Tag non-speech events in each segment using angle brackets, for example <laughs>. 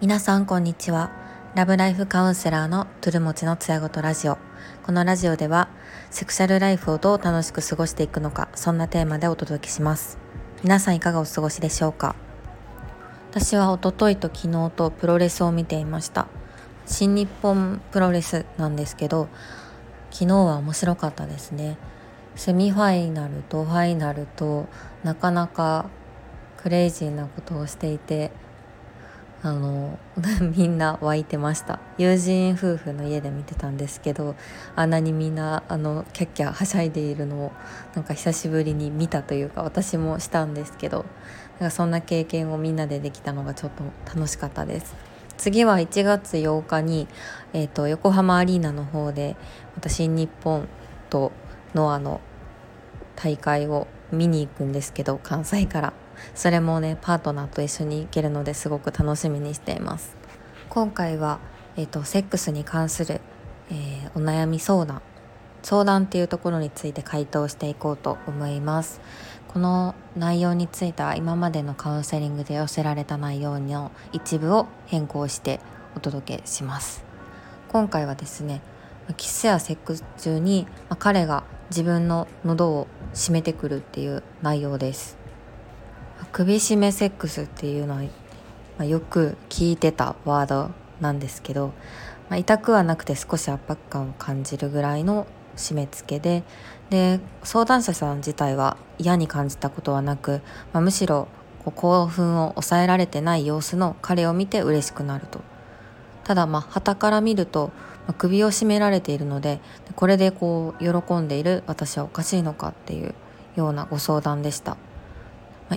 皆さんこんにちは。ラブライフカウンセラーのトゥルモチのつやごとラジオ。このラジオではセクシャルライフをどう楽しく過ごしていくのかそんなテーマでお届けします。皆さんいかがお過ごしでしょうか？私は一昨日と昨日とプロレスを見ていました。新日本プロレスなんですけど昨日は面白かったですね。セミファイナルとファイナルとなかなかクレイジーなことをしていてあの <laughs> みんな湧いてました。友人夫婦の家で見てたんですけどあんなにみんなあのキャッキャはしゃいでいるのをなんか久しぶりに見たというか私もしたんですけどなんかそんな経験をみんなでできたのがちょっと楽しかったです。次は1月8日に、えーと、横浜アリーナの方でまた新日本とノアの大会を見に行くんですけど関西から。それもねパートナーと一緒に行けるのですごく楽しみにしています。今回は、えーと、セックスに関する、えー、お悩み相談。相談っていうところについて回答していこうと思います。この内容については今までのカウンセリングで寄せられた内容の一部を変更してお届けします。今回はですねキスやセックス中にま彼が自分の喉を締めてくるっていう内容です。首絞めセックスっていうのは、ま、よく聞いてたワードなんですけど、ま、痛くはなくて少し圧迫感を感じるぐらいの締め付けでで相談者さん自体は嫌に感じたことはなく、まあ、むしろこう興奮を抑えられてない様子の彼を見て嬉しくなると。ただまあ旗から見ると、首を絞められているのでこれでこう喜んでいる私はおかしいのかっていうようなご相談でした。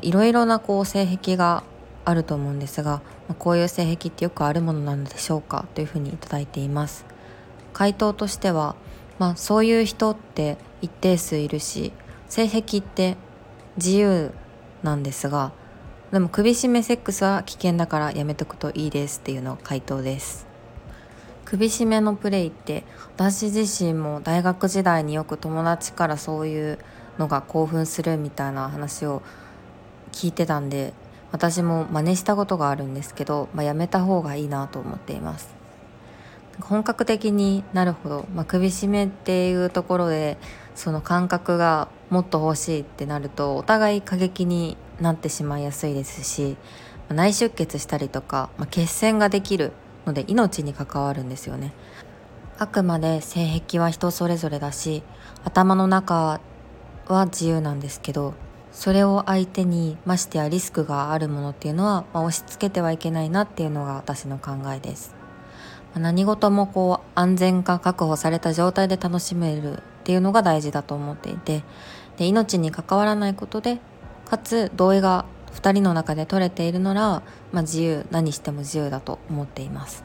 いろいろなこう性癖があると思うんですが、ま、こういう性癖ってよくあるものなのでしょうかというふうに頂いています回答としては、まあ、そういう人って一定数いるし性癖って自由なんですがでも首絞めセックスは危険だからやめとくといいですっていうの回答です。首絞めのプレイって私自身も大学時代によく友達からそういうのが興奮するみたいな話を聞いてたんで私も真似したことがあるんですけど、まあ、やめた方がいいなと思っています。本格的になるほど、まあ、首絞めっていうところでその感覚がもっと欲しいってなるとお互い過激になってしまいやすいですし内出血したりとか、まあ、血栓ができるので命に関わるんですよねあくまで性癖は人それぞれだし頭の中は自由なんですけどそれを相手にましてやリスクがあるものっていうのは、まあ、押し付けてはいけないなっていうのが私の考えです。何事もこう安全が確保された状態で楽しめるっていうのが大事だと思っていてで命に関わらないことでかつ同意が2人の中で取れているなら、まあ、自由何しても自由だと思っています。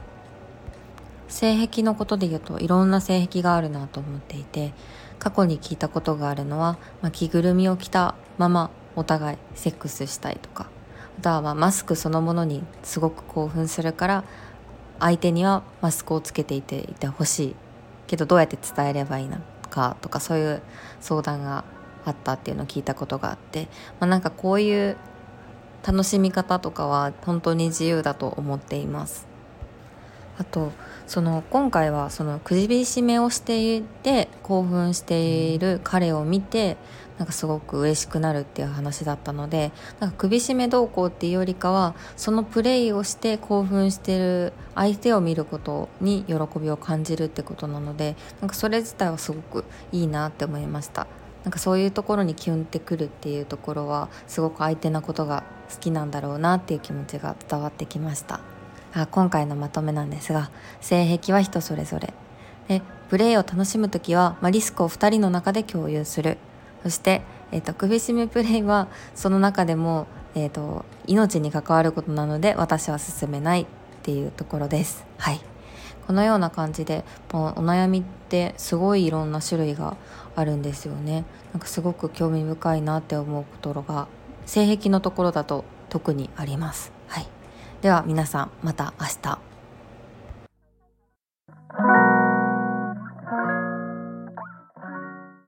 性癖のことで言うといろんな性癖があるなと思っていて過去に聞いたことがあるのは、まあ、着ぐるみを着たままお互いセックスしたいとかあとはまマスクそのものにすごく興奮するから相手にはマスクをつけていていてほしいけどどうやって伝えればいいのかとかそういう相談があったっていうのを聞いたことがあって、まあ、なんかこういう楽しみ方とかは本当に自由だと思っています。あとその今回はその首絞めをしていて興奮している彼を見てなんかすごく嬉しくなるっていう話だったのでなんか首絞め動向っていうよりかはそのプレイをして興奮してる相手を見ることに喜びを感じるってことなのでなんかそれ自体はすごくいいなって思いました。なんかそういうところにキュンってくるっていうところはすごく相手のことが好きなんだろうなっていう気持ちが伝わってきました。あ今回のまとめなんですが性癖は人それぞれ。でプレーを楽しむ時は、まあ、リスクを2人の中で共有する。そして、えーと、首絞めプレイはその中でも、えーと、命に関わることなので私は勧めないっていうところです。はい。このような感じでもうお悩みってすごいいろんな種類があるんですよね。なんかすごく興味深いなって思うところが性癖のところだと特にあります。はい。では皆さんまた明日。